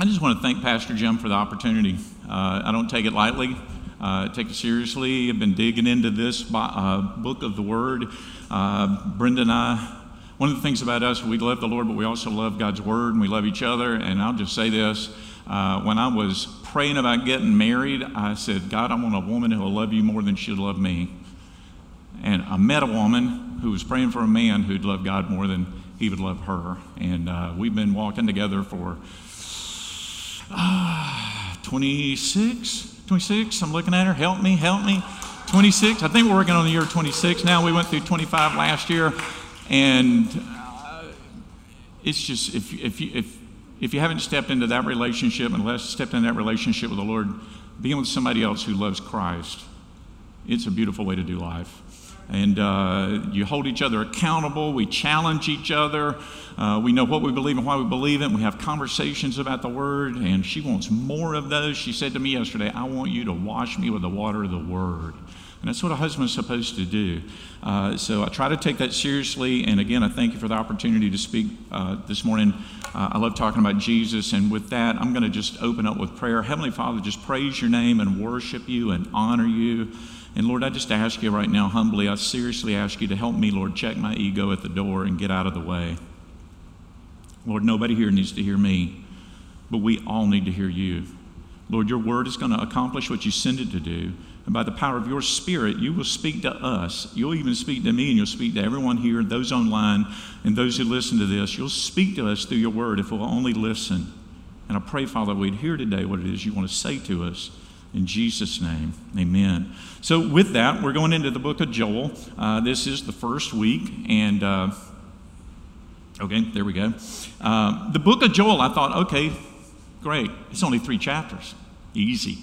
I just want to thank Pastor Jim for the opportunity. Uh, I don't take it lightly. Uh, take it seriously. I've been digging into this uh, book of the Word. Uh, Brenda and I, one of the things about us, we love the Lord, but we also love God's Word and we love each other. And I'll just say this uh, when I was praying about getting married, I said, God, I want a woman who will love you more than she'll love me. And I met a woman who was praying for a man who'd love God more than he would love her. And uh, we've been walking together for uh, 26, 26. I'm looking at her. Help me, help me. 26. I think we're working on the year 26 now. We went through 25 last year. And uh, it's just, if, if, you, if, if you haven't stepped into that relationship, unless stepped into that relationship with the Lord, being with somebody else who loves Christ, it's a beautiful way to do life and uh, you hold each other accountable. We challenge each other. Uh, we know what we believe and why we believe it. We have conversations about the Word, and she wants more of those. She said to me yesterday, I want you to wash me with the water of the Word. And that's what a husband's supposed to do. Uh, so I try to take that seriously. And again, I thank you for the opportunity to speak uh, this morning. Uh, I love talking about Jesus. And with that, I'm going to just open up with prayer. Heavenly Father, just praise your name and worship you and honor you. And Lord, I just ask you right now, humbly, I seriously ask you to help me, Lord, check my ego at the door and get out of the way. Lord, nobody here needs to hear me, but we all need to hear you. Lord, your word is going to accomplish what you send it to do. And by the power of your spirit, you will speak to us. You'll even speak to me, and you'll speak to everyone here, those online, and those who listen to this. You'll speak to us through your word if we'll only listen. And I pray, Father, we'd hear today what it is you want to say to us. In Jesus' name, amen. So, with that, we're going into the book of Joel. Uh, this is the first week, and uh, okay, there we go. Uh, the book of Joel, I thought, okay, great. It's only three chapters. Easy.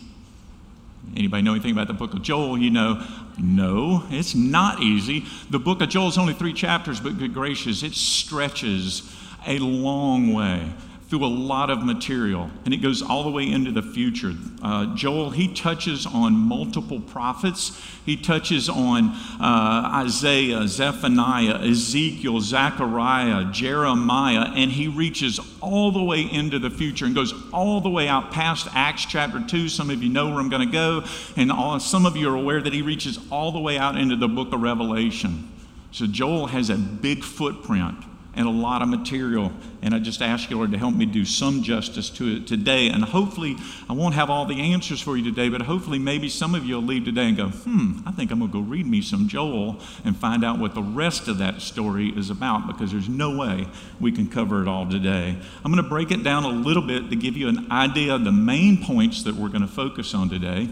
Anybody know anything about the book of Joel? You know, no, it's not easy. The book of Joel is only three chapters, but good gracious, it stretches a long way through a lot of material, and it goes all the way into the future. Uh, Joel, he touches on multiple prophets. He touches on uh, Isaiah, Zephaniah, Ezekiel, Zechariah, Jeremiah, and he reaches all the way into the future and goes all the way out past Acts chapter 2. Some of you know where I'm going to go, and all, some of you are aware that he reaches all the way out into the book of Revelation. So Joel has a big footprint and a lot of material. And I just ask you, Lord, to help me do some justice to it today. And hopefully, I won't have all the answers for you today, but hopefully, maybe some of you will leave today and go, hmm, I think I'm going to go read me some Joel and find out what the rest of that story is about because there's no way we can cover it all today. I'm going to break it down a little bit to give you an idea of the main points that we're going to focus on today.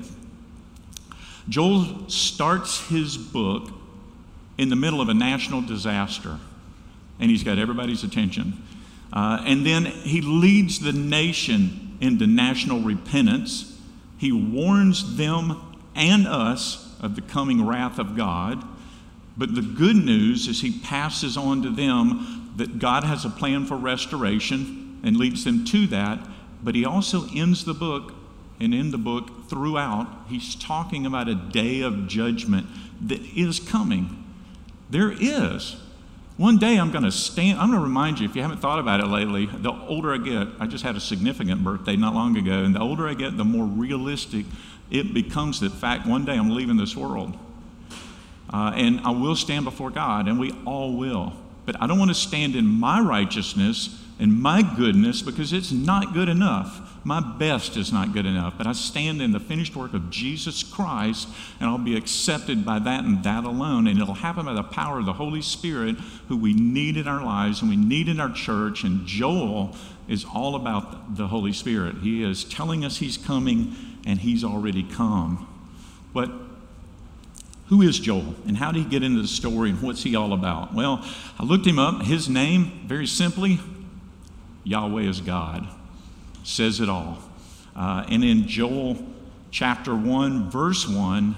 Joel starts his book in the middle of a national disaster and he's got everybody's attention. Uh, and then he leads the nation into national repentance. He warns them and us of the coming wrath of God. But the good news is he passes on to them that God has a plan for restoration and leads them to that. But he also ends the book, and in the book throughout, he's talking about a day of judgment that is coming. There is one day I'm going to stand, I'm going to remind you, if you haven't thought about it lately, the older I get, I just had a significant birthday not long ago, and the older I get, the more realistic it becomes that fact one day I'm leaving this world. Uh, and I will stand before God, and we all will. But I don't want to stand in my righteousness and my goodness because it's not good enough. My best is not good enough, but I stand in the finished work of Jesus Christ and I'll be accepted by that and that alone. And it'll happen by the power of the Holy Spirit, who we need in our lives and we need in our church. And Joel is all about the Holy Spirit. He is telling us he's coming and he's already come. But who is Joel and how did he get into the story and what's he all about? Well, I looked him up. His name, very simply, Yahweh is God says it all. Uh, and in Joel chapter 1, verse 1,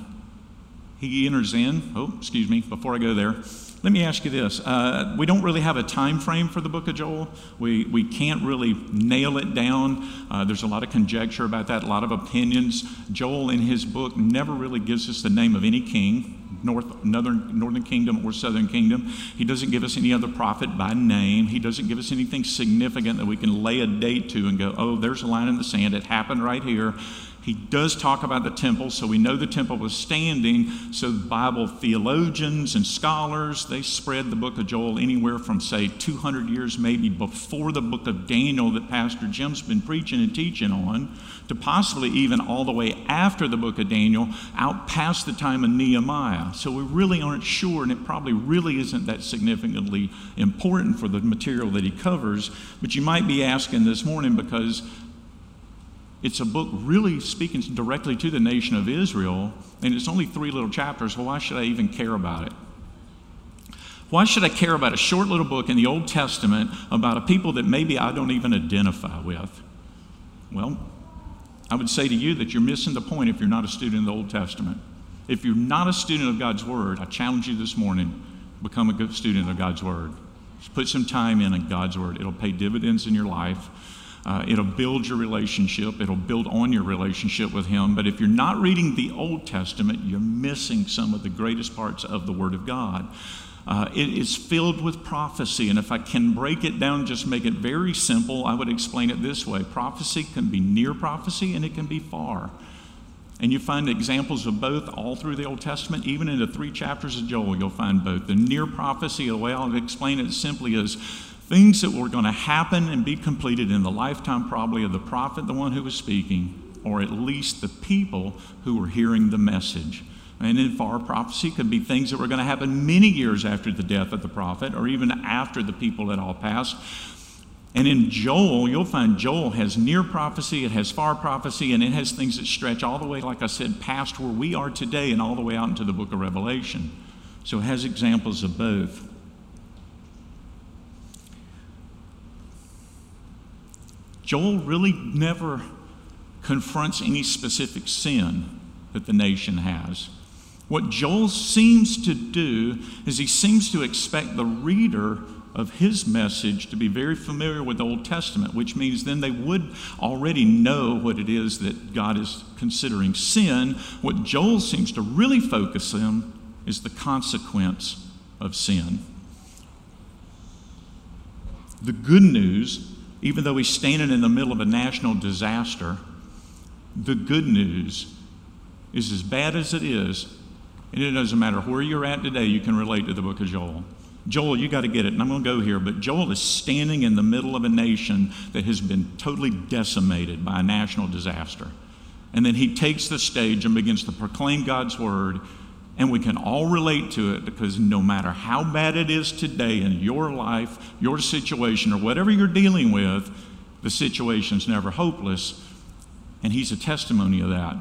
he enters in. Oh, excuse me, before I go there, let me ask you this. Uh, we don't really have a time frame for the book of Joel. We, we can't really nail it down. Uh, there's a lot of conjecture about that, a lot of opinions. Joel, in his book, never really gives us the name of any king north, northern, northern kingdom or southern kingdom. He doesn't give us any other prophet by name. He doesn't give us anything significant that we can lay a date to and go, oh, there's a line in the sand. It happened right here. He does talk about the temple, so we know the temple was standing. So Bible theologians and scholars, they spread the book of Joel anywhere from, say, 200 years maybe before the book of Daniel that Pastor Jim's been preaching and teaching on, to possibly even all the way after the book of Daniel, out past the time of Nehemiah. So we really aren't sure, and it probably really isn't that significantly important for the material that he covers. But you might be asking this morning because it's a book really speaking directly to the nation of Israel, and it's only three little chapters. Well, why should I even care about it? Why should I care about a short little book in the Old Testament about a people that maybe I don't even identify with? Well, I would say to you that you're missing the point if you're not a student of the Old Testament. If you're not a student of God's Word, I challenge you this morning become a good student of God's Word. Just put some time in in God's Word, it'll pay dividends in your life. Uh, it'll build your relationship, it'll build on your relationship with Him. But if you're not reading the Old Testament, you're missing some of the greatest parts of the Word of God. Uh, it is filled with prophecy. And if I can break it down, just make it very simple, I would explain it this way prophecy can be near prophecy and it can be far. And you find examples of both all through the Old Testament, even in the three chapters of Joel, you'll find both. The near prophecy, the way I'll explain it simply is things that were going to happen and be completed in the lifetime, probably, of the prophet, the one who was speaking, or at least the people who were hearing the message. And in far prophecy could be things that were going to happen many years after the death of the prophet, or even after the people had all passed. And in Joel, you'll find Joel has near prophecy, it has far prophecy, and it has things that stretch all the way, like I said, past where we are today and all the way out into the book of Revelation. So it has examples of both. Joel really never confronts any specific sin that the nation has. What Joel seems to do is he seems to expect the reader of his message to be very familiar with the Old Testament, which means then they would already know what it is that God is considering sin. What Joel seems to really focus on is the consequence of sin. The good news even though he's standing in the middle of a national disaster, the good news is as bad as it is, and it doesn't matter where you're at today, you can relate to the book of Joel. Joel, you got to get it, and I'm going to go here, but Joel is standing in the middle of a nation that has been totally decimated by a national disaster. And then he takes the stage and begins to proclaim God's word and we can all relate to it because no matter how bad it is today in your life, your situation, or whatever you're dealing with, the situation's never hopeless. And he's a testimony of that.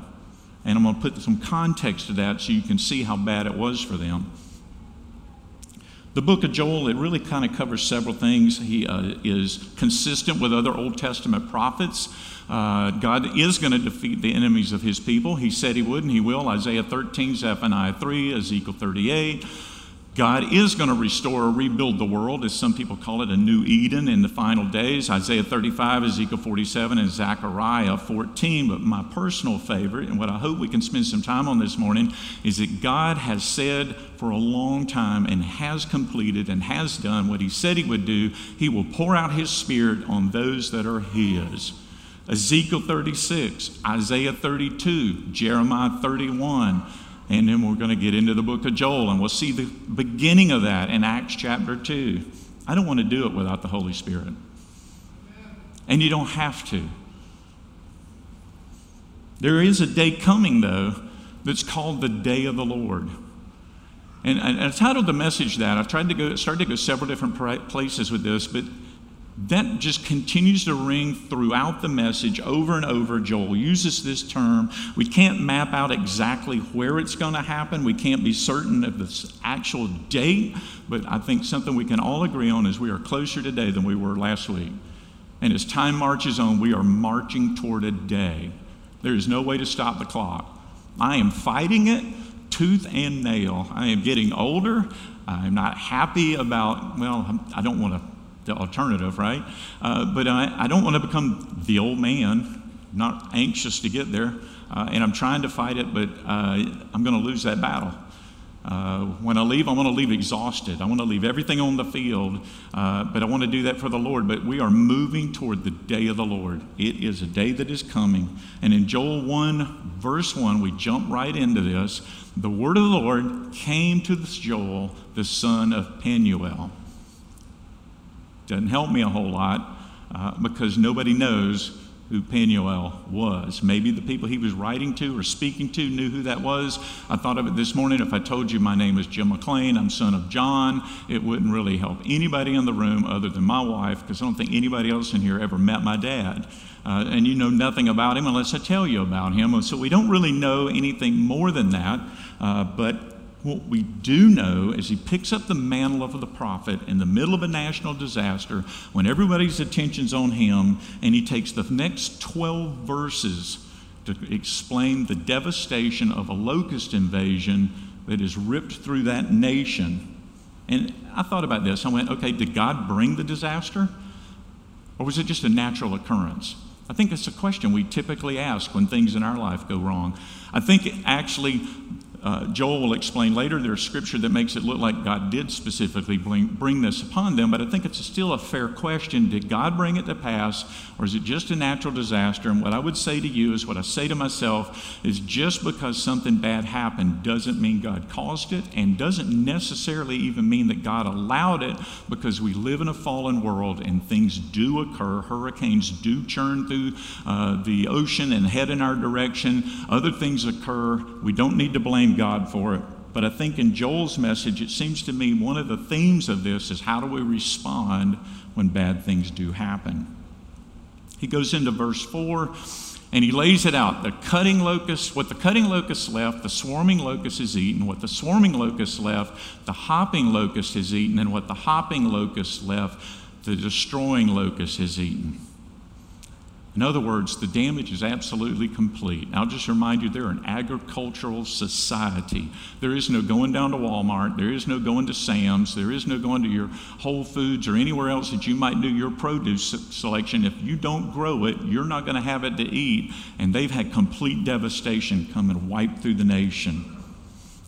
And I'm going to put some context to that so you can see how bad it was for them. The book of Joel, it really kind of covers several things. He uh, is consistent with other Old Testament prophets. Uh, God is going to defeat the enemies of his people. He said he would, and he will. Isaiah 13, Zephaniah 3, Ezekiel 38. God is going to restore or rebuild the world, as some people call it, a new Eden in the final days. Isaiah 35, Ezekiel 47, and Zechariah 14. But my personal favorite, and what I hope we can spend some time on this morning, is that God has said for a long time and has completed and has done what He said He would do. He will pour out His Spirit on those that are His. Ezekiel 36, Isaiah 32, Jeremiah 31. And then we're going to get into the book of Joel, and we'll see the beginning of that in Acts chapter 2. I don't want to do it without the Holy Spirit. And you don't have to. There is a day coming, though, that's called the day of the Lord. And, I titled the message that. I've tried to go, started to go several different places with this, but that just continues to ring throughout the message over and over. Joel uses this term. We can't map out exactly where it's going to happen. We can't be certain of the actual date, but I think something we can all agree on is we are closer today than we were last week. And as time marches on, we are marching toward a day. There is no way to stop the clock. I am fighting it tooth and nail. I am getting older. I'm not happy about, well, I don't want to the alternative, right? Uh, but I, I don't want to become the old man, not anxious to get there. Uh, and I'm trying to fight it, but uh, I'm going to lose that battle. Uh, when I leave, I want to leave exhausted. I want to leave everything on the field, uh, but I want to do that for the Lord. But we are moving toward the day of the Lord. It is a day that is coming. And in Joel 1, verse 1, we jump right into this. The word of the Lord came to this Joel, the son of Penuel. Doesn't help me a whole lot uh, because nobody knows who Penuel was. Maybe the people he was writing to or speaking to knew who that was. I thought of it this morning. If I told you my name is Jim McLean, I'm son of John, it wouldn't really help anybody in the room other than my wife because I don't think anybody else in here ever met my dad. Uh, and you know nothing about him unless I tell you about him. And so we don't really know anything more than that. Uh, but what we do know is he picks up the mantle of the prophet in the middle of a national disaster when everybody's attention's on him, and he takes the next 12 verses to explain the devastation of a locust invasion that has ripped through that nation. And I thought about this. I went, okay, did God bring the disaster? Or was it just a natural occurrence? I think it's a question we typically ask when things in our life go wrong. I think actually uh, Joel will explain later there's scripture that makes it look like God did specifically bring, bring this upon them, but I think it's still a fair question. Did God bring it to pass, or is it just a natural disaster? And what I would say to you is what I say to myself is just because something bad happened doesn't mean God caused it, and doesn't necessarily even mean that God allowed it because we live in a fallen world and things do occur. Hurricanes do churn through uh, the ocean and head in our direction, other things occur. We don't need to blame God for it. But I think in Joel's message, it seems to me one of the themes of this is how do we respond when bad things do happen? He goes into verse 4 and he lays it out. The cutting locust, what the cutting locust left, the swarming locust is eaten. What the swarming locust left, the hopping locust is eaten. And what the hopping locust left, the destroying locust is eaten. In other words, the damage is absolutely complete. I'll just remind you they're an agricultural society. There is no going down to Walmart, there is no going to Sam's, there is no going to your Whole Foods or anywhere else that you might do your produce selection. If you don't grow it, you're not going to have it to eat. And they've had complete devastation come and wipe through the nation.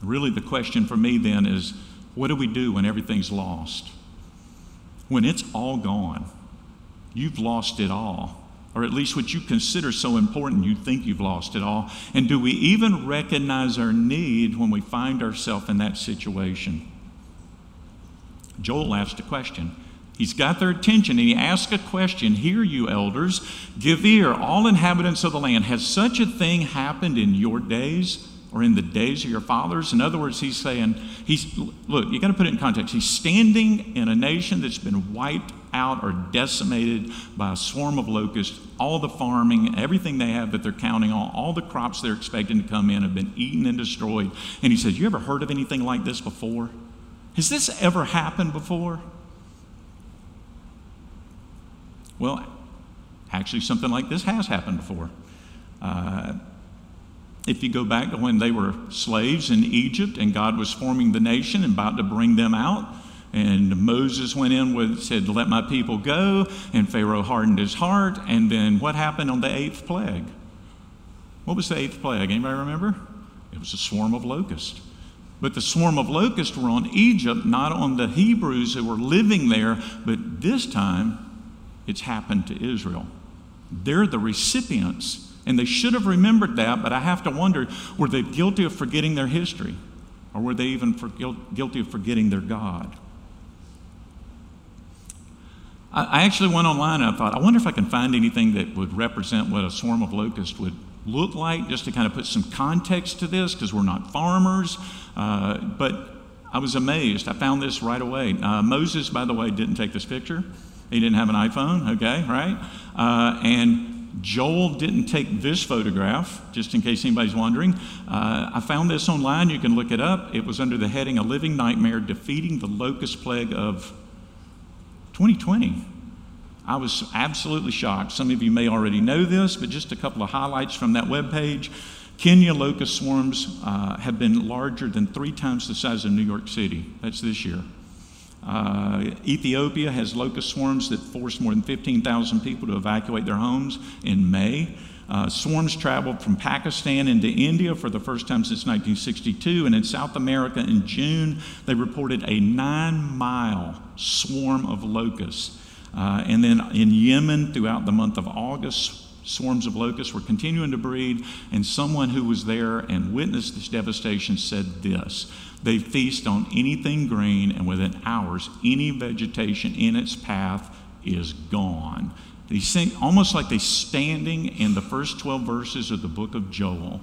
Really, the question for me then is what do we do when everything's lost? When it's all gone, you've lost it all or at least what you consider so important, you think you've lost it all? And do we even recognize our need when we find ourselves in that situation? Joel asked a question. He's got their attention and he asks a question Hear you, elders, give ear, all inhabitants of the land. Has such a thing happened in your days or in the days of your fathers? In other words, he's saying, he's, look, you got to put it in context. He's standing in a nation that's been wiped out or decimated by a swarm of locusts. All the farming, everything they have that they're counting on, all the crops they're expecting to come in have been eaten and destroyed. And he says, You ever heard of anything like this before? Has this ever happened before? Well, actually, something like this has happened before. Uh, if you go back to when they were slaves in Egypt and God was forming the nation and about to bring them out, and Moses went in with said, "Let my people go," and Pharaoh hardened his heart. And then what happened on the eighth plague? What was the eighth plague? Anybody remember? It was a swarm of locusts. But the swarm of locusts were on Egypt, not on the Hebrews who were living there. But this time, it's happened to Israel. They're the recipients, and they should have remembered that. But I have to wonder: were they guilty of forgetting their history, or were they even for, guilty of forgetting their God? I actually went online and I thought, I wonder if I can find anything that would represent what a swarm of locusts would look like, just to kind of put some context to this, because we're not farmers. Uh, but I was amazed. I found this right away. Uh, Moses, by the way, didn't take this picture. He didn't have an iPhone, okay, right? Uh, and Joel didn't take this photograph, just in case anybody's wondering. Uh, I found this online. You can look it up. It was under the heading A Living Nightmare Defeating the Locust Plague of 2020. I was absolutely shocked. Some of you may already know this, but just a couple of highlights from that webpage. Kenya locust swarms uh, have been larger than three times the size of New York City. That's this year. Uh, Ethiopia has locust swarms that forced more than 15,000 people to evacuate their homes in May. Uh, swarms traveled from Pakistan into India for the first time since 1962. And in South America in June, they reported a nine mile swarm of locusts. Uh, and then in Yemen, throughout the month of August, swarms of locusts were continuing to breed. And someone who was there and witnessed this devastation said this They feast on anything green, and within hours, any vegetation in its path is gone. They sing almost like they're standing in the first 12 verses of the book of Joel.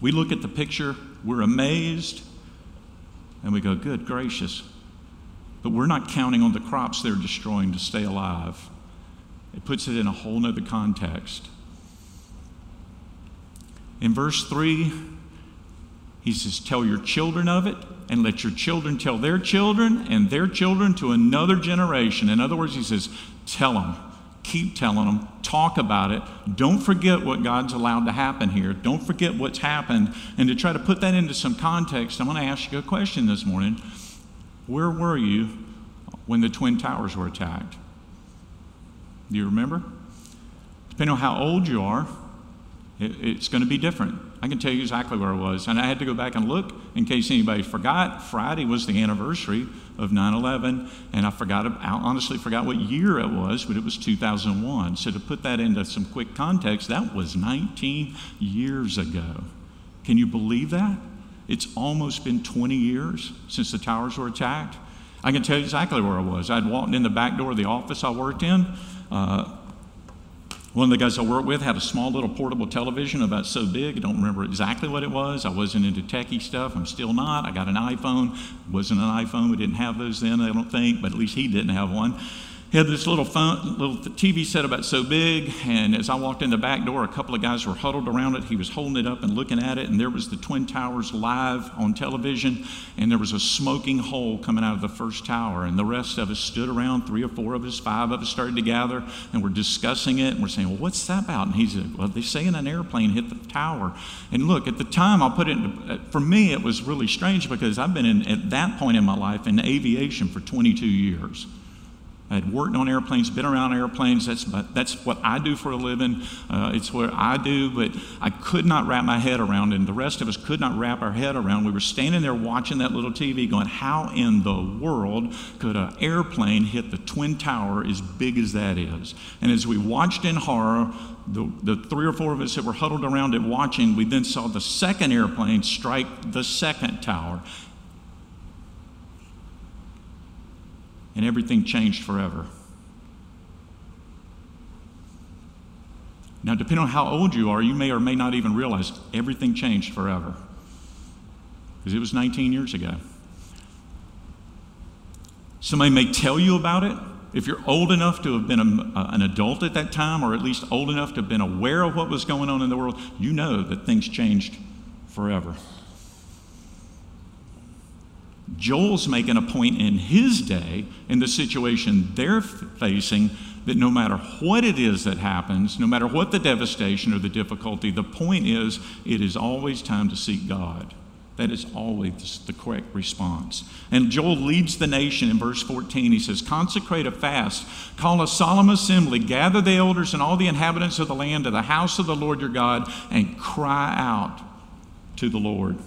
We look at the picture, we're amazed, and we go, Good gracious. But we're not counting on the crops they're destroying to stay alive. It puts it in a whole nother context. In verse 3, he says, Tell your children of it, and let your children tell their children and their children to another generation. In other words, he says, Tell them, keep telling them, talk about it. Don't forget what God's allowed to happen here. Don't forget what's happened. And to try to put that into some context, I'm going to ask you a question this morning. Where were you when the Twin Towers were attacked? Do you remember? Depending on how old you are, it, it's going to be different. I can tell you exactly where I was. And I had to go back and look in case anybody forgot. Friday was the anniversary of 9 11, and I forgot, I honestly forgot what year it was, but it was 2001. So to put that into some quick context, that was 19 years ago. Can you believe that? It's almost been 20 years since the towers were attacked. I can tell you exactly where I was. I'd walked in the back door of the office I worked in. Uh, one of the guys I worked with had a small little portable television about so big. I don't remember exactly what it was. I wasn't into techie stuff. I'm still not. I got an iPhone. Wasn't an iPhone. We didn't have those then, I don't think, but at least he didn't have one. He had this little phone, little TV set about so big, and as I walked in the back door, a couple of guys were huddled around it. He was holding it up and looking at it, and there was the Twin Towers live on television, and there was a smoking hole coming out of the first tower, and the rest of us stood around, three or four of us, five of us started to gather, and we're discussing it, and we're saying, well, what's that about? And he said, well, they're saying an airplane hit the tower. And look, at the time, I'll put it, in, uh, for me, it was really strange because I've been in, at that point in my life in aviation for 22 years. I had worked on airplanes, been around airplanes. That's, that's what I do for a living. Uh, it's what I do, but I could not wrap my head around, and the rest of us could not wrap our head around. We were standing there watching that little TV going, How in the world could an airplane hit the Twin Tower as big as that is? And as we watched in horror, the, the three or four of us that were huddled around it watching, we then saw the second airplane strike the second tower. And everything changed forever. Now, depending on how old you are, you may or may not even realize everything changed forever. Because it was 19 years ago. Somebody may tell you about it. If you're old enough to have been a, uh, an adult at that time, or at least old enough to have been aware of what was going on in the world, you know that things changed forever. Joel's making a point in his day, in the situation they're facing, that no matter what it is that happens, no matter what the devastation or the difficulty, the point is it is always time to seek God. That is always the correct response. And Joel leads the nation in verse 14. He says, Consecrate a fast, call a solemn assembly, gather the elders and all the inhabitants of the land to the house of the Lord your God, and cry out to the Lord.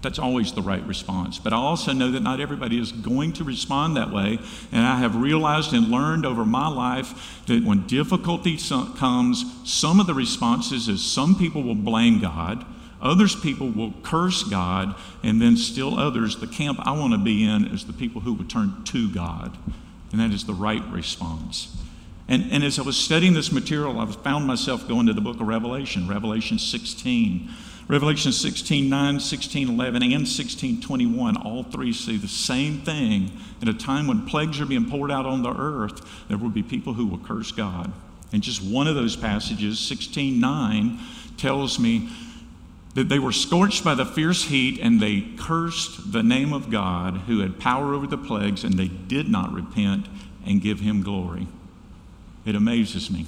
That's always the right response. But I also know that not everybody is going to respond that way. And I have realized and learned over my life that when difficulty comes, some of the responses is some people will blame God, others people will curse God, and then still others, the camp I want to be in is the people who will turn to God. And that is the right response. And, and as I was studying this material, I found myself going to the book of Revelation, Revelation 16. Revelation 16 9, 16 11, and 16 21, all three say the same thing. At a time when plagues are being poured out on the earth, there will be people who will curse God. And just one of those passages, 16 9, tells me that they were scorched by the fierce heat and they cursed the name of God who had power over the plagues, and they did not repent and give him glory. It amazes me.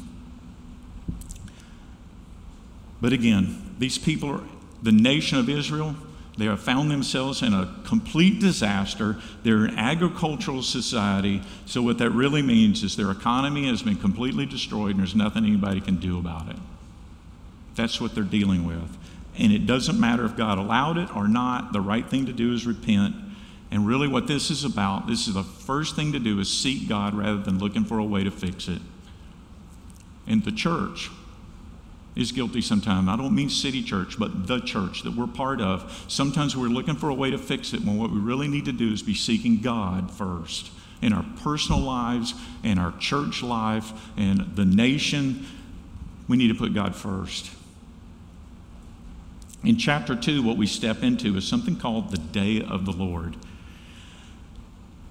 But again, these people are the nation of Israel. They have found themselves in a complete disaster. They're an agricultural society. So, what that really means is their economy has been completely destroyed and there's nothing anybody can do about it. That's what they're dealing with. And it doesn't matter if God allowed it or not, the right thing to do is repent. And really, what this is about, this is the first thing to do is seek God rather than looking for a way to fix it. And the church is guilty sometimes. I don't mean city church, but the church that we're part of. Sometimes we're looking for a way to fix it when what we really need to do is be seeking God first in our personal lives, in our church life, and the nation. We need to put God first. In chapter 2, what we step into is something called the day of the Lord.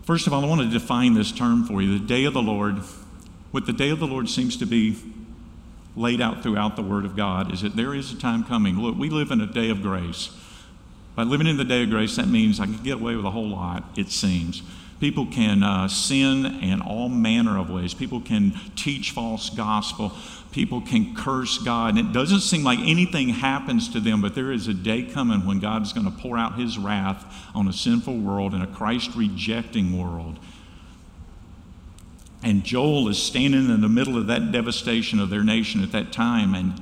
First of all, I want to define this term for you the day of the Lord. What the day of the Lord seems to be laid out throughout the Word of God is that there is a time coming. Look, we live in a day of grace. By living in the day of grace, that means I can get away with a whole lot, it seems. People can uh, sin in all manner of ways. People can teach false gospel. People can curse God. And it doesn't seem like anything happens to them, but there is a day coming when God is going to pour out his wrath on a sinful world and a Christ rejecting world. And Joel is standing in the middle of that devastation of their nation at that time, and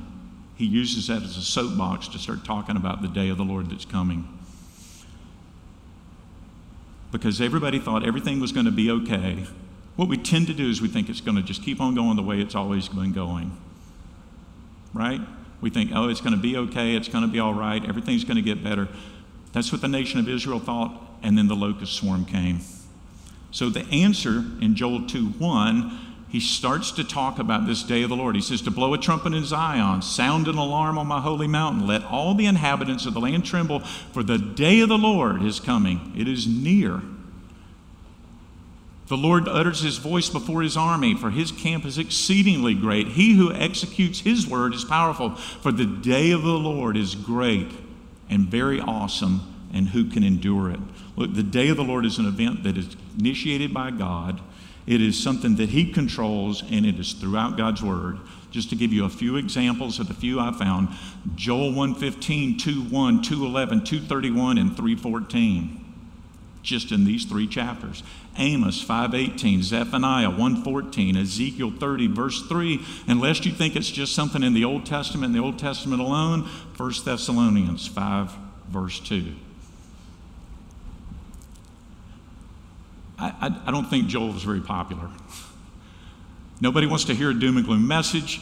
he uses that as a soapbox to start talking about the day of the Lord that's coming because everybody thought everything was going to be okay. What we tend to do is we think it's going to just keep on going the way it's always been going. Right? We think, oh, it's going to be okay, it's going to be all right, everything's going to get better. That's what the nation of Israel thought, and then the locust swarm came. So the answer in Joel 2 1, he starts to talk about this day of the Lord. He says, To blow a trumpet in Zion, sound an alarm on my holy mountain, let all the inhabitants of the land tremble, for the day of the Lord is coming. It is near. The Lord utters his voice before his army, for his camp is exceedingly great. He who executes his word is powerful, for the day of the Lord is great and very awesome, and who can endure it? Look, the day of the Lord is an event that is initiated by God it is something that He controls, and it is throughout God's Word. Just to give you a few examples of the few I found Joel 115, 2:1, 2:11, 2:31, and 3:14. Just in these three chapters. Amos 5:18, Zephaniah 1:14, Ezekiel 30 verse 3, unless you think it's just something in the Old Testament, the Old Testament alone, 1 Thessalonians 5 verse 2. I, I, I don't think Joel was very popular. Nobody wants to hear a doom and gloom message.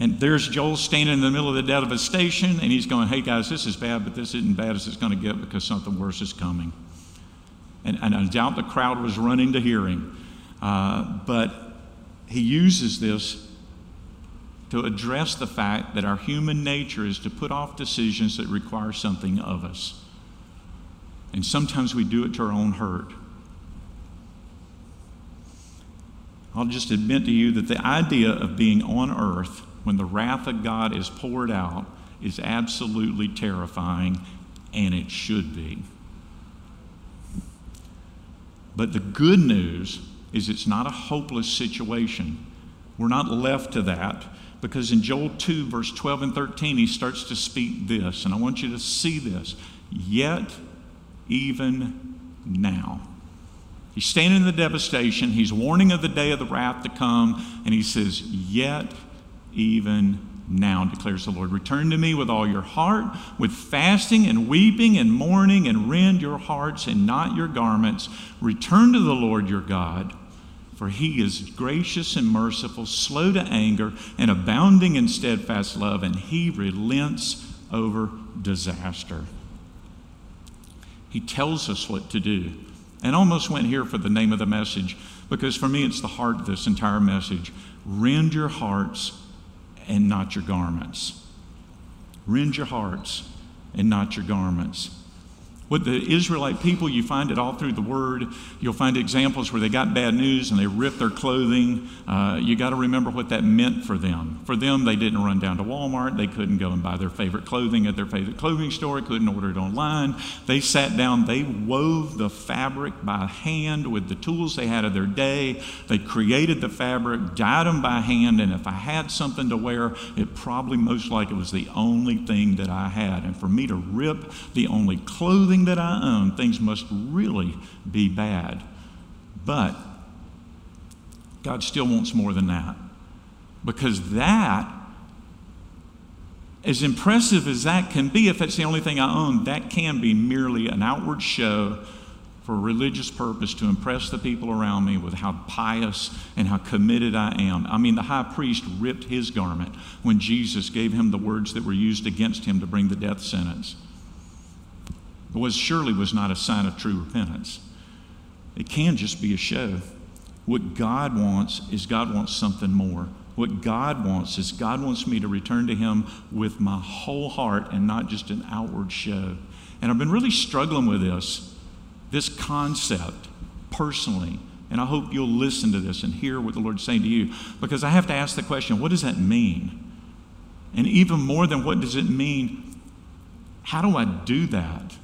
And there's Joel standing in the middle of the devastation, and he's going, Hey guys, this is bad, but this isn't bad as it's going to get because something worse is coming. And, and I doubt the crowd was running to hear him. Uh, but he uses this to address the fact that our human nature is to put off decisions that require something of us. And sometimes we do it to our own hurt. I'll just admit to you that the idea of being on earth when the wrath of God is poured out is absolutely terrifying, and it should be. But the good news is it's not a hopeless situation. We're not left to that because in Joel 2, verse 12 and 13, he starts to speak this, and I want you to see this. Yet, even now. He's standing in the devastation. He's warning of the day of the wrath to come. And he says, Yet, even now, declares the Lord, return to me with all your heart, with fasting and weeping and mourning, and rend your hearts and not your garments. Return to the Lord your God, for he is gracious and merciful, slow to anger, and abounding in steadfast love, and he relents over disaster. He tells us what to do. And almost went here for the name of the message because for me it's the heart of this entire message. Rend your hearts and not your garments. Rend your hearts and not your garments. What the Israelite people, you find it all through the Word. You'll find examples where they got bad news and they ripped their clothing. Uh, you got to remember what that meant for them. For them, they didn't run down to Walmart. They couldn't go and buy their favorite clothing at their favorite clothing store. Couldn't order it online. They sat down. They wove the fabric by hand with the tools they had of their day. They created the fabric, dyed them by hand. And if I had something to wear, it probably most likely was the only thing that I had. And for me to rip the only clothing that I own, things must really be bad. But God still wants more than that. Because that, as impressive as that can be, if it's the only thing I own, that can be merely an outward show for a religious purpose to impress the people around me with how pious and how committed I am. I mean, the high priest ripped his garment when Jesus gave him the words that were used against him to bring the death sentence was surely was not a sign of true repentance. It can just be a show. What God wants is God wants something more. What God wants is God wants me to return to Him with my whole heart and not just an outward show. And I've been really struggling with this, this concept personally. And I hope you'll listen to this and hear what the Lord's saying to you because I have to ask the question what does that mean? And even more than what does it mean, how do I do that?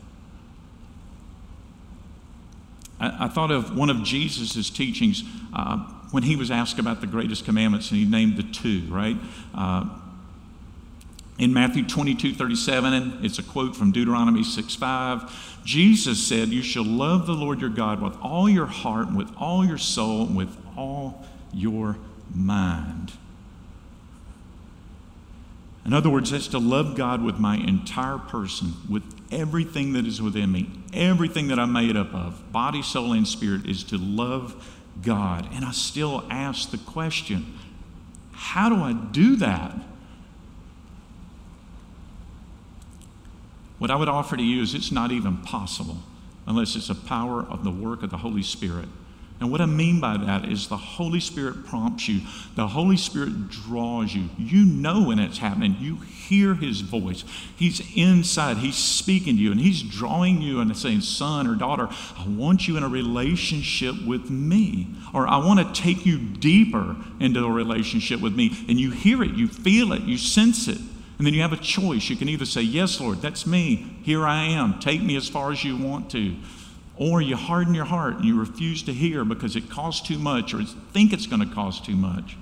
I, thought of one of Jesus' teachings uh, when he was asked about the greatest commandments, and he named the two, right? Uh, in Matthew 22 37, and it's a quote from Deuteronomy 6 5, Jesus said, You shall love the Lord your God with all your heart, with all your soul, and with all your mind. In other words, that's to love God with my entire person, with everything that is within me, everything that I'm made up of, body, soul, and spirit, is to love God. And I still ask the question how do I do that? What I would offer to you is it's not even possible unless it's a power of the work of the Holy Spirit. And what I mean by that is the Holy Spirit prompts you, the Holy Spirit draws you. You know when it's happening, you hear His voice. He's inside, He's speaking to you, and He's drawing you and saying, Son or daughter, I want you in a relationship with me, or I want to take you deeper into a relationship with me. And you hear it, you feel it, you sense it. And then you have a choice. You can either say, Yes, Lord, that's me. Here I am. Take me as far as you want to. Or you harden your heart and you refuse to hear because it costs too much or think it's going to cost too much.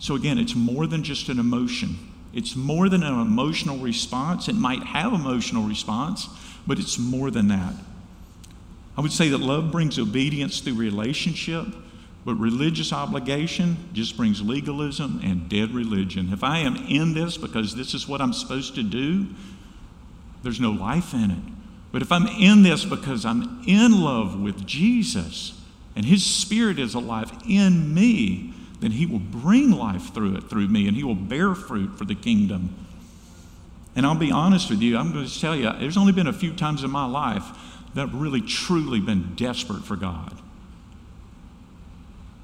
So, again, it's more than just an emotion. It's more than an emotional response. It might have emotional response, but it's more than that. I would say that love brings obedience through relationship, but religious obligation just brings legalism and dead religion. If I am in this because this is what I'm supposed to do, there's no life in it. But if I'm in this because I'm in love with Jesus and His Spirit is alive in me, then He will bring life through it, through me, and He will bear fruit for the kingdom. And I'll be honest with you, I'm going to tell you, there's only been a few times in my life that I've really truly been desperate for God.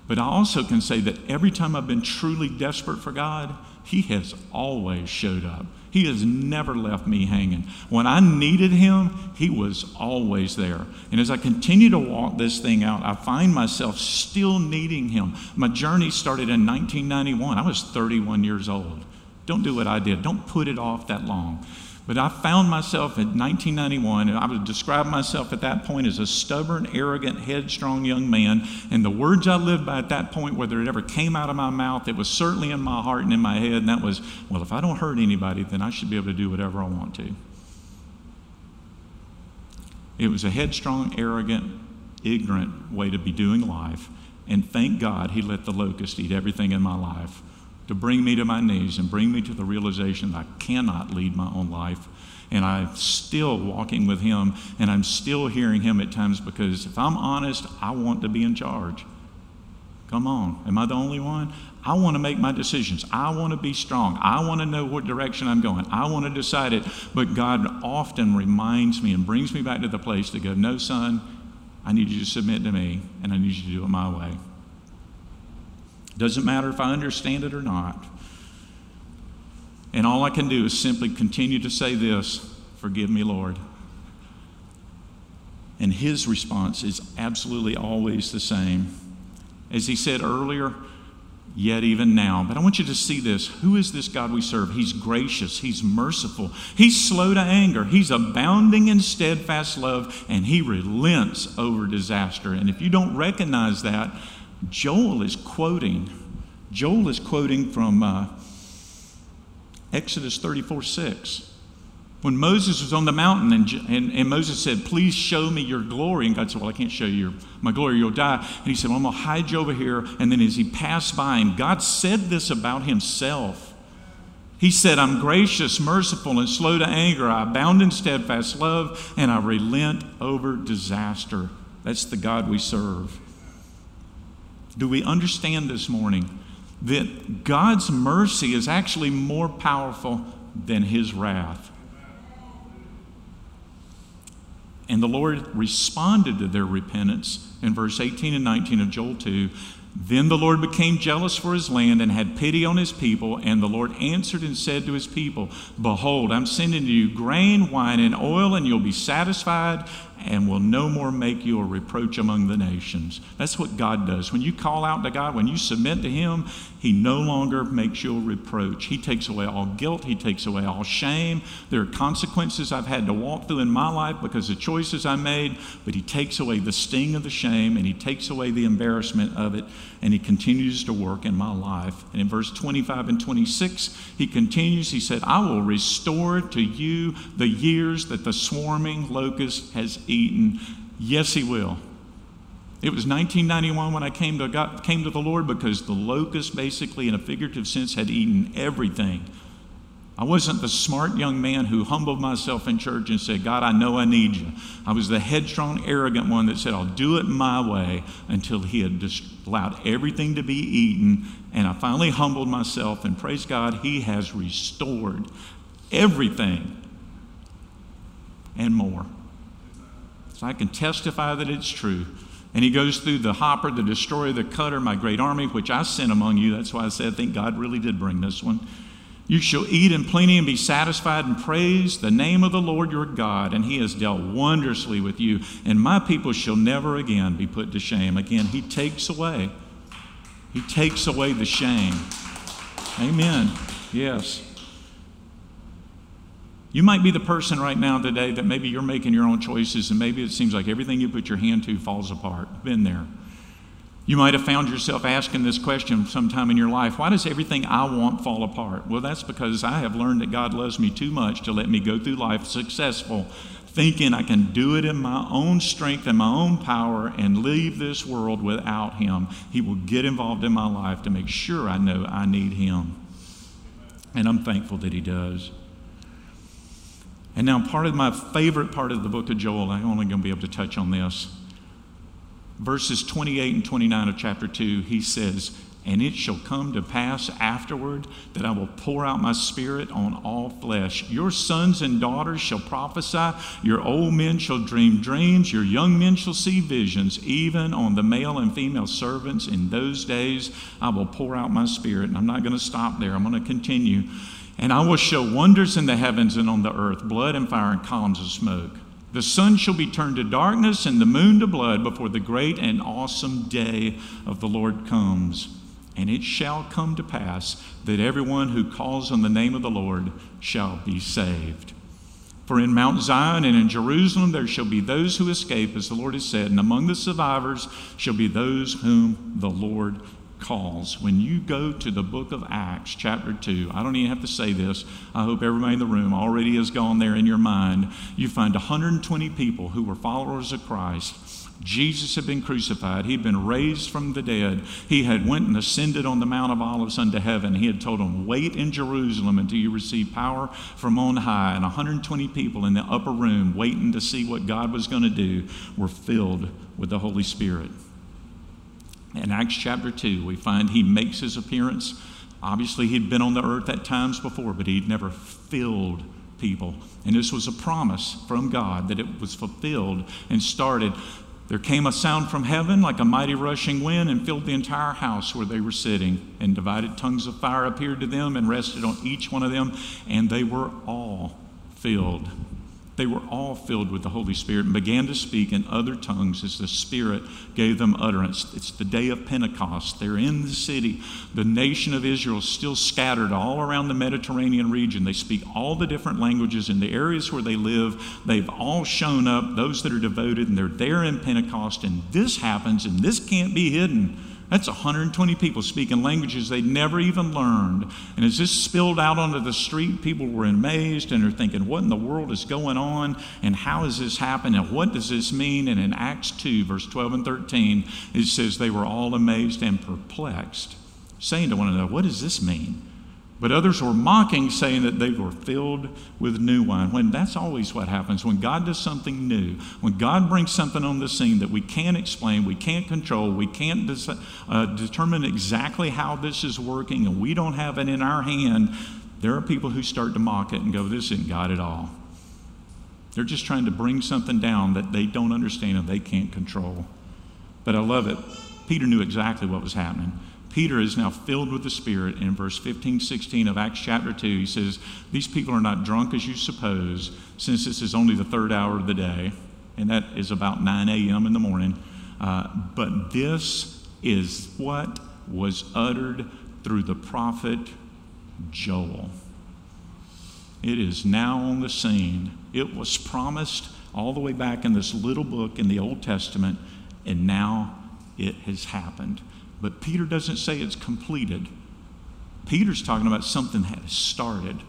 But I also can say that every time I've been truly desperate for God, He has always showed up. He has never left me hanging. When I needed Him, He was always there. And as I continue to walk this thing out, I find myself still needing Him. My journey started in 1991. I was 31 years old. Don't do what I did, don't put it off that long. But I found myself in 1991, and I would describe myself at that point as a stubborn, arrogant, headstrong young man. And the words I lived by at that point, whether it ever came out of my mouth, it was certainly in my heart and in my head, and that was, well, if I don't hurt anybody, then I should be able to do whatever I want to. It was a headstrong, arrogant, ignorant way to be doing life. And thank God he let the locust eat everything in my life to bring me to my knees and bring me to the realization that I cannot lead my own life. And I'm still walking with Him and I'm still hearing Him at times because if I'm honest, I want to be in charge. Come on. Am I the only one? I want to make my decisions. I want to be strong. I want to know what direction I'm going. I want to decide it. But God often reminds me and brings me back to the place to go, no, son, I need you to submit to me and I need you to do it my way. Doesn't matter if I understand it or not. And all I can do is simply continue to say this Forgive me, Lord. And his response is absolutely always the same. As he said earlier, yet even now. But I want you to see this. Who is this God we serve? He's gracious, He's merciful, He's slow to anger, He's abounding in steadfast love, and He relents over disaster. And if you don't recognize that, Joel is quoting. Joel is quoting from uh, Exodus 34 6. When Moses was on the mountain and, and, and, Moses said, Please show me your glory. And God said, Well, I can't show you my glory, you'll die. And he said, Well, I'm going to hide you over here. And then as he passed by him, God said this about himself. He said, I'm gracious, merciful, and slow to anger. I abound in steadfast love, and I relent over disaster. That's the God we serve. Do we understand this morning that God's mercy is actually more powerful than his wrath? And the Lord responded to their repentance in verse 18 and 19 of Joel 2. Then the Lord became jealous for his land and had pity on his people. And the Lord answered and said to his people, Behold, I'm sending to you grain, wine, and oil, and you'll be satisfied and will no more make you a reproach among the nations. That's what God does. When you call out to God, when you submit to Him, He no longer makes you a reproach. He takes away all guilt, He takes away all shame. There are consequences I've had to walk through in my life because of choices I made, but He takes away the sting of the shame and He takes away the embarrassment of it, and He continues to work in my life. And in verse 25 and 26, He continues, He said, I will restore to you the years that the swarming locust has eaten? Yes, He will. It was 1991 when I came to, God, came to the Lord because the locust, basically, in a figurative sense, had eaten everything. I wasn't the smart young man who humbled myself in church and said, God, I know I need you. I was the headstrong, arrogant one that said, I'll do it my way until he had allowed everything to be eaten. And I finally humbled myself, and praise God, he has restored everything and more. So I can testify that it's true. And he goes through the hopper, the destroyer, the cutter, my great army, which I sent among you. That's why I said I think God really did bring this one. You shall eat in plenty and be satisfied and praise the name of the Lord your God, and he has dealt wondrously with you. And my people shall never again be put to shame. Again, he takes away. He takes away the shame. Amen. Yes. You might be the person right now today that maybe you're making your own choices and maybe it seems like everything you put your hand to falls apart. Been there. You might have found yourself asking this question sometime in your life why does everything I want fall apart? Well, that's because I have learned that God loves me too much to let me go through life successful, thinking I can do it in my own strength and my own power and leave this world without Him. He will get involved in my life to make sure I know I need Him. And I'm thankful that He does. And now, part of my favorite part of the book of Joel, I'm only going to be able to touch on this. Verses 28 and 29 of chapter 2, he says, And it shall come to pass afterward that I will pour out my spirit on all flesh. Your sons and daughters shall prophesy, your old men shall dream dreams, your young men shall see visions, even on the male and female servants. In those days I will pour out my spirit. And I'm not going to stop there, I'm going to continue. And I will show wonders in the heavens and on the earth blood and fire and columns of smoke. The sun shall be turned to darkness and the moon to blood before the great and awesome day of the Lord comes. And it shall come to pass that everyone who calls on the name of the Lord shall be saved. For in Mount Zion and in Jerusalem there shall be those who escape, as the Lord has said, and among the survivors shall be those whom the Lord calls. When you go to the book of Acts, chapter 2, I don't even have to say this. I hope everybody in the room already has gone there in your mind. You find 120 people who were followers of Christ. Jesus had been crucified. He'd been raised from the dead. He had went and ascended on the Mount of Olives unto heaven. He had told them, wait in Jerusalem until you receive power from on high. And 120 people in the upper room waiting to see what God was going to do were filled with the Holy Spirit. In Acts chapter 2, we find he makes his appearance. Obviously, he'd been on the earth at times before, but he'd never filled people. And this was a promise from God that it was fulfilled and started. There came a sound from heaven like a mighty rushing wind and filled the entire house where they were sitting. And divided tongues of fire appeared to them and rested on each one of them, and they were all filled They were all filled with the Holy Spirit and began to speak in other tongues as the Spirit gave them utterance. It's the day of Pentecost. They're in the city. The nation of Israel is still scattered all around the Mediterranean region. They speak all the different languages in the areas where they live. They've all shown up, those that are devoted, and they're there in Pentecost. And this happens, and this can't be hidden. That's 120 people speaking languages they'd never even learned. And as this spilled out onto the street, people were amazed and are thinking, what in the world is going on? And how has this happened? And what does this mean? And in Acts 2, verse 12 and 13, it says they were all amazed and perplexed, saying to one another, What does this mean? But others were mocking, saying that they were filled with new wine. When that's always what happens. When God does something new, when God brings something on the scene that we can't explain, we can't control, we can't uh, determine exactly how this is working, and we don't have it in our hand, there are people who start to mock it and go, This isn't God at all. They're just trying to bring something down that they don't understand and they can't control. But I love it. Peter knew exactly what was happening. Peter is now filled with the Spirit. In verse 15, 16 of Acts chapter 2, he says, These people are not drunk as you suppose, since this is only the third hour of the day, and that is about 9 a.m. in the morning. Uh, but this is what was uttered through the prophet Joel. It is now on the scene. It was promised all the way back in this little book in the Old Testament, and now it has happened. But Peter doesn't say it's completed. Peter's talking about something that has started.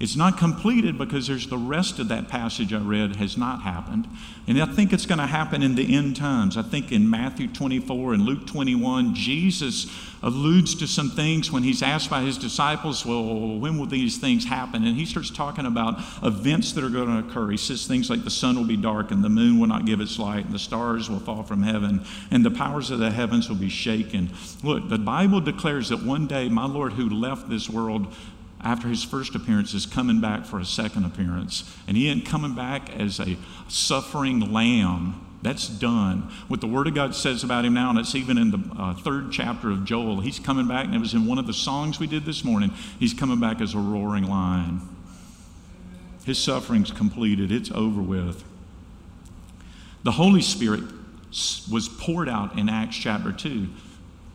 It's not completed because there's the rest of that passage I read has not happened. And I think it's going to happen in the end times. I think in Matthew 24 and Luke 21, Jesus alludes to some things when he's asked by his disciples, Well, when will these things happen? And he starts talking about events that are going to occur. He says things like the sun will be dark and the moon will not give its light and the stars will fall from heaven and the powers of the heavens will be shaken. Look, the Bible declares that one day my Lord who left this world after his first appearance is coming back for a second appearance. And he ain't coming back as a suffering lamb. That's done. What the Word of God says about him now, and it's even in the uh, third chapter of Joel, he's coming back, and it was in one of the songs we did this morning. He's coming back as a roaring lion. His suffering's completed, it's over with. The Holy Spirit was poured out in Acts chapter 2,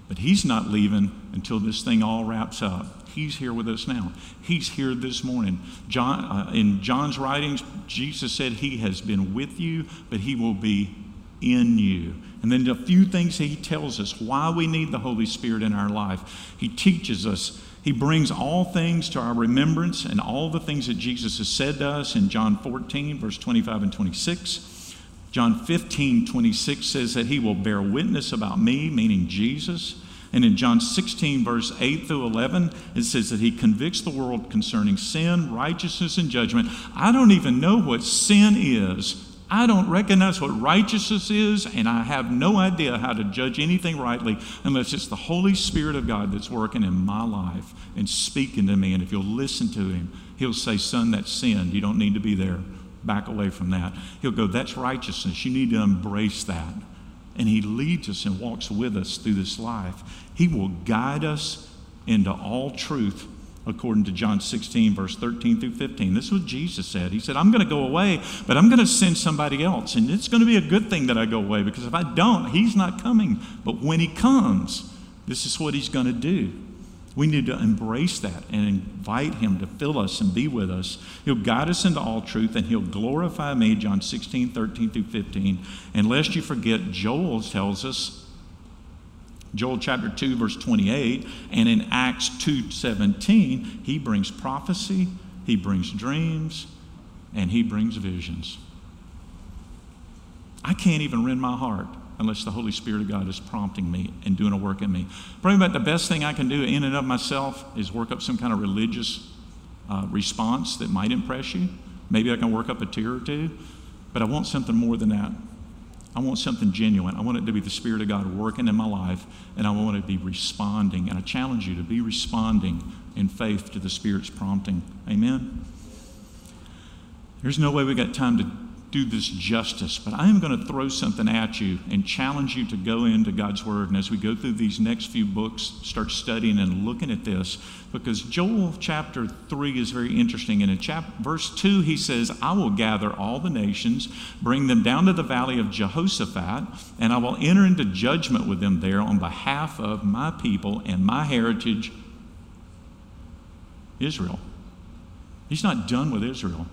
but he's not leaving until this thing all wraps up. He's here with us now. He's here this morning. John, uh, in John's writings, Jesus said he has been with you, but he will be in you. And then a few things he tells us why we need the Holy Spirit in our life. He teaches us. He brings all things to our remembrance and all the things that Jesus has said to us in John 14, verse 25 and 26. John 15, 26 says that he will bear witness about me, meaning Jesus. And in John 16, verse 8 through 11, it says that he convicts the world concerning sin, righteousness, and judgment. I don't even know what sin is. I don't recognize what righteousness is, and I have no idea how to judge anything rightly unless it's the Holy Spirit of God that's working in my life and speaking to me. And if you'll listen to him, he'll say, Son, that's sin. You don't need to be there. Back away from that. He'll go, That's righteousness. You need to embrace that and He leads us and walks with us through this life. He will guide us into all truth according to John 16, verse 13 through 15. This is what Jesus said. He said, I'm going to go away, but I'm going to send somebody else. And it's going to be a good thing that I go away because if I don't, He's not coming. But when He comes, this is what He's going to do. We need to embrace that and invite Him to fill us and be with us. He'll guide us into all truth and He'll glorify me, John 16, 13 through 15. And lest you forget, Joel tells us, Joel chapter 2, verse 28, and in Acts 2, 17, he brings prophecy, he brings dreams, and he brings visions. I can't even rend my heart unless the Holy Spirit of God is prompting me and doing a work in me. Probably about the best thing I can do in and of myself is work up some kind of religious uh, response that might impress you. Maybe I can work up a tear or two, but I want something more than that. I want something genuine. I want it to be the Spirit of God working in my life, and I want to be responding. And I challenge you to be responding in faith to the Spirit's prompting. Amen? There's no way we got time to do this justice, but I am going to throw something at you and challenge you to go into God's Word. And as we go through these next few books, start studying and looking at this, because Joel chapter 3 is very interesting. And in chapter, verse 2, he says, I will gather all the nations, bring them down to the valley of Jehoshaphat, and I will enter into judgment with them there on behalf of my people and my heritage, Israel. He's not done with Israel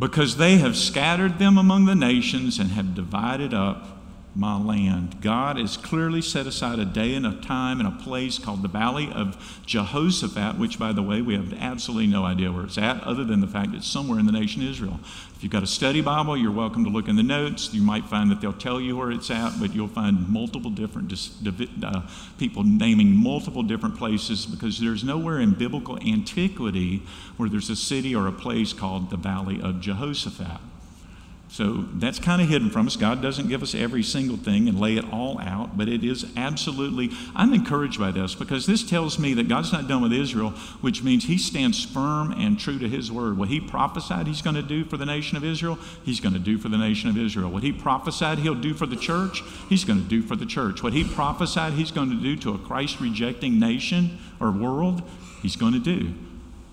because they have scattered them among the nations and have divided up my land. God has clearly set aside a day and a time and a place called the Valley of Jehoshaphat, which, by the way, we have absolutely no idea where it's at, other than the fact it's somewhere in the nation Israel. If you've got a study Bible, you're welcome to look in the notes. You might find that they'll tell you where it's at, but you'll find multiple different uh, people naming multiple different places because there's nowhere in biblical antiquity where there's a city or a place called the Valley of Jehoshaphat. So that's kind of hidden from us. God doesn't give us every single thing and lay it all out, but it is absolutely, I'm encouraged by this because this tells me that God's not done with Israel, which means He stands firm and true to His word. What He prophesied He's going to do for the nation of Israel, He's going to do for the nation of Israel. What He prophesied He'll do for the church, He's going to do for the church. What He prophesied He's going to do to a Christ rejecting nation or world, He's going to do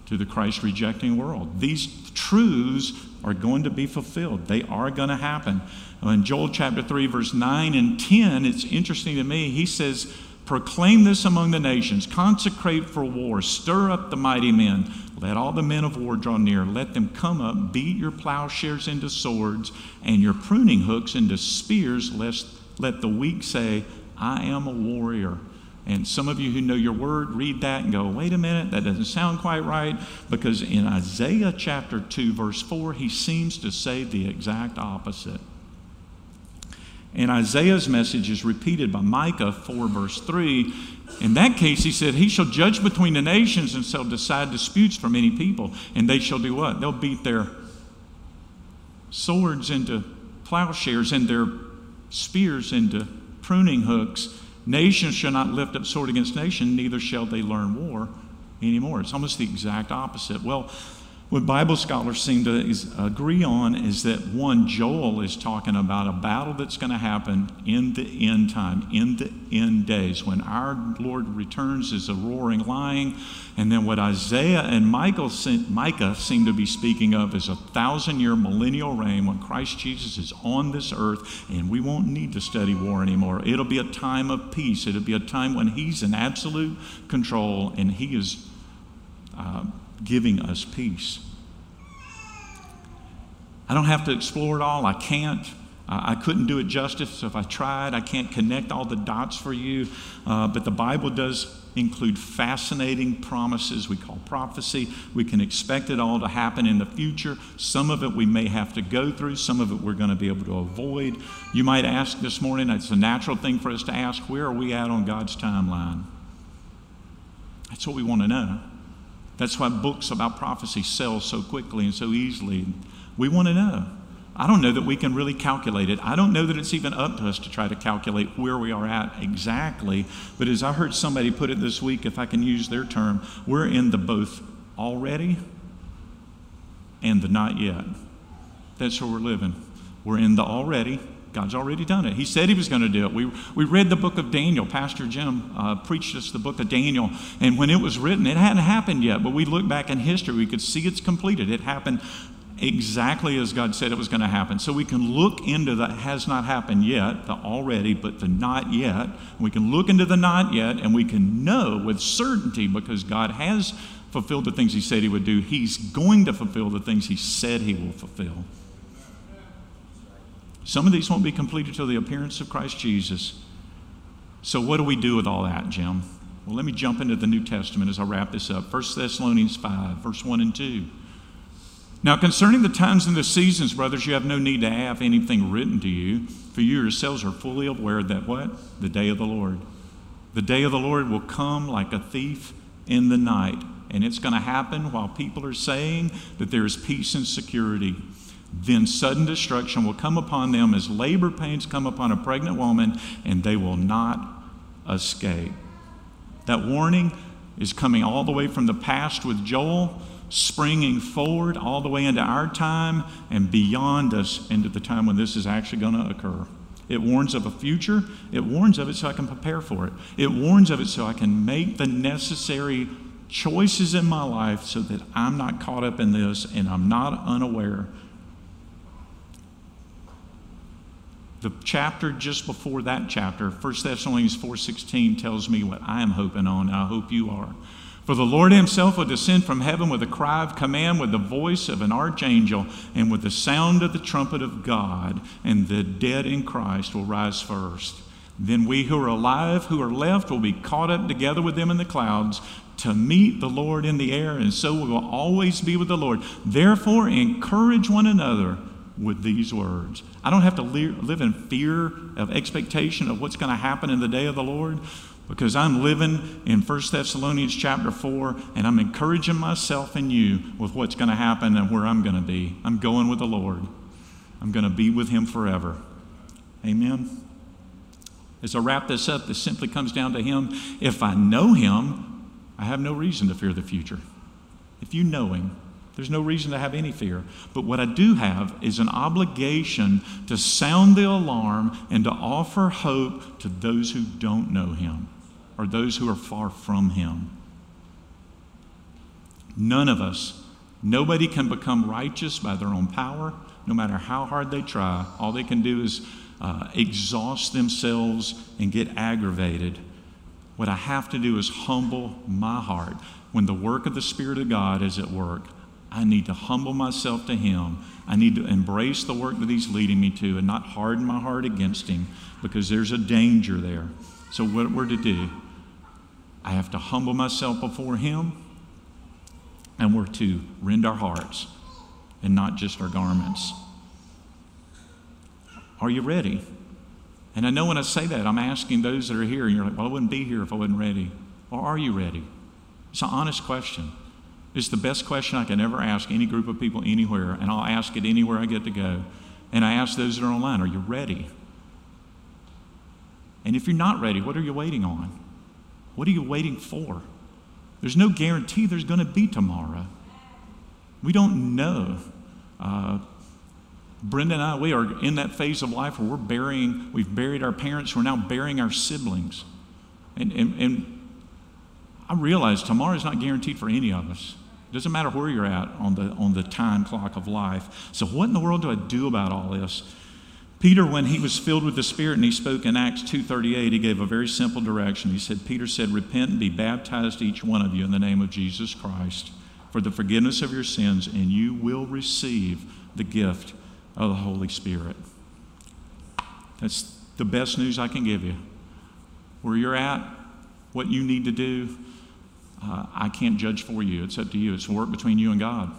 to the Christ rejecting world. These truths are going to be fulfilled. They are going to happen. In Joel chapter 3, verse 9 and 10, it's interesting to me. He says, Proclaim this among the nations, consecrate for war, stir up the mighty men, let all the men of war draw near, let them come up, beat your plowshares into swords, and your pruning hooks into spears, lest let the weak say, I am a warrior. And some of you who know your word read that and go, wait a minute, that doesn't sound quite right. Because in Isaiah chapter 2, verse 4, he seems to say the exact opposite. And Isaiah's message is repeated by Micah 4, verse 3. In that case, he said, He shall judge between the nations and shall decide disputes for many people. And they shall do what? They'll beat their swords into plowshares and their spears into pruning hooks Nation shall not lift up sword against nation, neither shall they learn war anymore. It's almost the exact opposite. Well, what Bible scholars seem to agree on is that one, Joel is talking about a battle that's going to happen in the end time, in the end days, when our Lord returns as a roaring lion. And then what Isaiah and Michael, Micah seem to be speaking of is a thousand year millennial reign when Christ Jesus is on this earth and we won't need to study war anymore. It'll be a time of peace, it'll be a time when He's in absolute control and He is. Uh, giving us peace. I don't have to explore it all. I can't. I couldn't do it justice if I tried. I can't connect all the dots for you. Uh, but the Bible does include fascinating promises we call prophecy. We can expect it all to happen in the future. Some of it we may have to go through, some of it we're going to be able to avoid. You might ask this morning, it's a natural thing for us to ask, where are we at on God's timeline? That's what we want to know. That's why books about prophecy sell so quickly and so easily. We want to know. I don't know that we can really calculate it. I don't know that it's even up to us to try to calculate where we are at exactly. But as I heard somebody put it this week, if I can use their term, we're in the both already and the not yet. That's where we're living. We're in the already God's already done it. He said He was going to do it. We, we read the book of Daniel. Pastor Jim uh, preached us the book of Daniel. And when it was written, it hadn't happened yet, but we look back in history, we could see it's completed. It happened exactly as God said it was going to happen. So we can look into the has not happened yet, the already, but the not yet. We can look into the not yet, and we can know with certainty because God has fulfilled the things He said He would do. He's going to fulfill the things He said He will fulfill. Some of these won't be completed till the appearance of Christ Jesus. So, what do we do with all that, Jim? Well, let me jump into the New Testament as I wrap this up. 1 Thessalonians 5, verse 1 and 2. Now, concerning the times and the seasons, brothers, you have no need to have anything written to you, for you yourselves are fully aware that what? The day of the Lord. The day of the Lord will come like a thief in the night. And it's going to happen while people are saying that there is peace and security then sudden destruction will come upon them as labor pains come upon a pregnant woman, and they will not escape. That warning is coming all the way from the past with Joel springing forward all the way into our time and beyond us into the time when this is actually going to occur. It warns of a future. It warns of it so I can prepare for it. It warns of it so I can make the necessary choices in my life so that I'm not caught up in this and I'm not unaware. The chapter just before that chapter, 1 Thessalonians 4:16 tells me what I am hoping on, I hope you are. For the Lord himself will descend from heaven with a cry of command, with the voice of an archangel, and with the sound of the trumpet of God, and the dead in Christ will rise first. Then we who are alive, who are left, will be caught up together with them in the clouds to meet the Lord in the air, and so we will always be with the Lord. Therefore, encourage one another with these words. I don't have to live in fear of expectation of what's going to happen in the day of the Lord because I'm living in 1 Thessalonians chapter 4 and I'm encouraging myself and you with what's going to happen and where I'm going to be. I'm going with the Lord. I'm going to be with Him forever. Amen. As I wrap this up, this simply comes down to Him. If I know Him, I have no reason to fear the future. If you know Him, there's no reason to have any fear. But what I do have is an obligation to sound the alarm and to offer hope to those who don't know Him or those who are far from Him. None of us, nobody can become righteous by their own power, no matter how hard they try. All they can do is uh, exhaust themselves and get aggravated. What I have to do is humble my heart. When the work of the Spirit of God is at work, I need to humble myself to Him. I need to embrace the work that He's leading me to and not harden my heart against Him because there's a danger there. So, what we're to do, I have to humble myself before Him and we're to rend our hearts and not just our garments. Are you ready? And I know when I say that, I'm asking those that are here, and you're like, well, I wouldn't be here if I wasn't ready. Or are you ready? It's an honest question. It's the best question I can ever ask any group of people anywhere, and I'll ask it anywhere I get to go. And I ask those that are online, Are you ready? And if you're not ready, what are you waiting on? What are you waiting for? There's no guarantee there's going to be tomorrow. We don't know. Uh, Brenda and I, we are in that phase of life where we're burying, we've buried our parents, we're now burying our siblings. And, and, and I realize tomorrow is not guaranteed for any of us. It doesn't matter where you're at on the, on the time clock of life. So, what in the world do I do about all this? Peter, when he was filled with the Spirit and he spoke in Acts 2.38, he gave a very simple direction. He said, Peter said, Repent and be baptized, each one of you, in the name of Jesus Christ for the forgiveness of your sins, and you will receive the gift of the Holy Spirit. That's the best news I can give you. Where you're at, what you need to do, uh, I can't judge for you. It's up to you. It's work between you and God.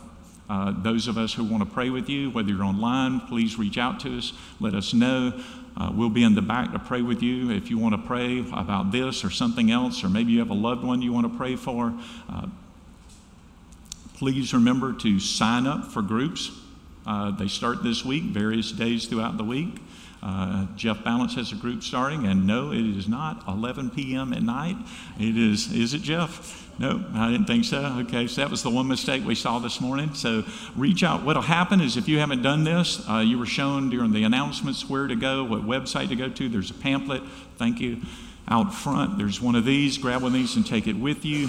Uh, those of us who want to pray with you, whether you're online, please reach out to us. Let us know. Uh, we'll be in the back to pray with you if you want to pray about this or something else, or maybe you have a loved one you want to pray for. Uh, please remember to sign up for groups. Uh, they start this week, various days throughout the week. Uh, Jeff Balance has a group starting, and no, it is not 11 p.m. at night. It is, is it, Jeff? No, I didn't think so. Okay, so that was the one mistake we saw this morning. So reach out. What'll happen is if you haven't done this, uh, you were shown during the announcements where to go, what website to go to. There's a pamphlet. Thank you. Out front, there's one of these. Grab one of these and take it with you.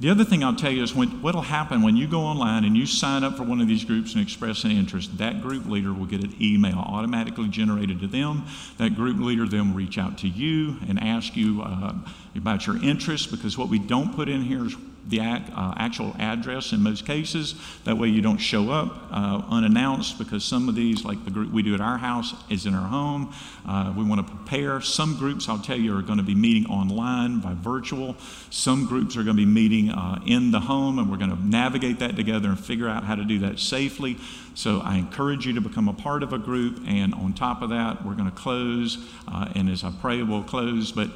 The other thing I'll tell you is what'll happen when you go online and you sign up for one of these groups and express an interest, that group leader will get an email automatically generated to them. That group leader then will reach out to you and ask you uh, about your interest because what we don't put in here is the uh, actual address in most cases. That way you don't show up uh, unannounced because some of these, like the group we do at our house, is in our home. Uh, we want to prepare. Some groups, I'll tell you, are going to be meeting online by virtual. Some groups are going to be meeting uh, in the home, and we're going to navigate that together and figure out how to do that safely. So I encourage you to become a part of a group. And on top of that, we're going to close. Uh, and as I pray, we'll close. But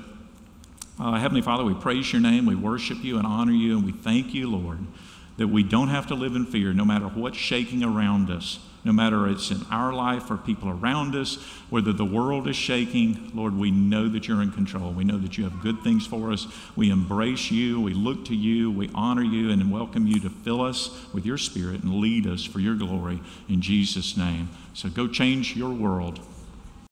uh, Heavenly Father, we praise your name, we worship you and honor you, and we thank you, Lord, that we don't have to live in fear no matter what's shaking around us. no matter it's in our life or people around us, whether the world is shaking, Lord, we know that you're in control. We know that you have good things for us. We embrace you, we look to you, we honor you, and welcome you to fill us with your spirit and lead us for your glory in Jesus' name. So go change your world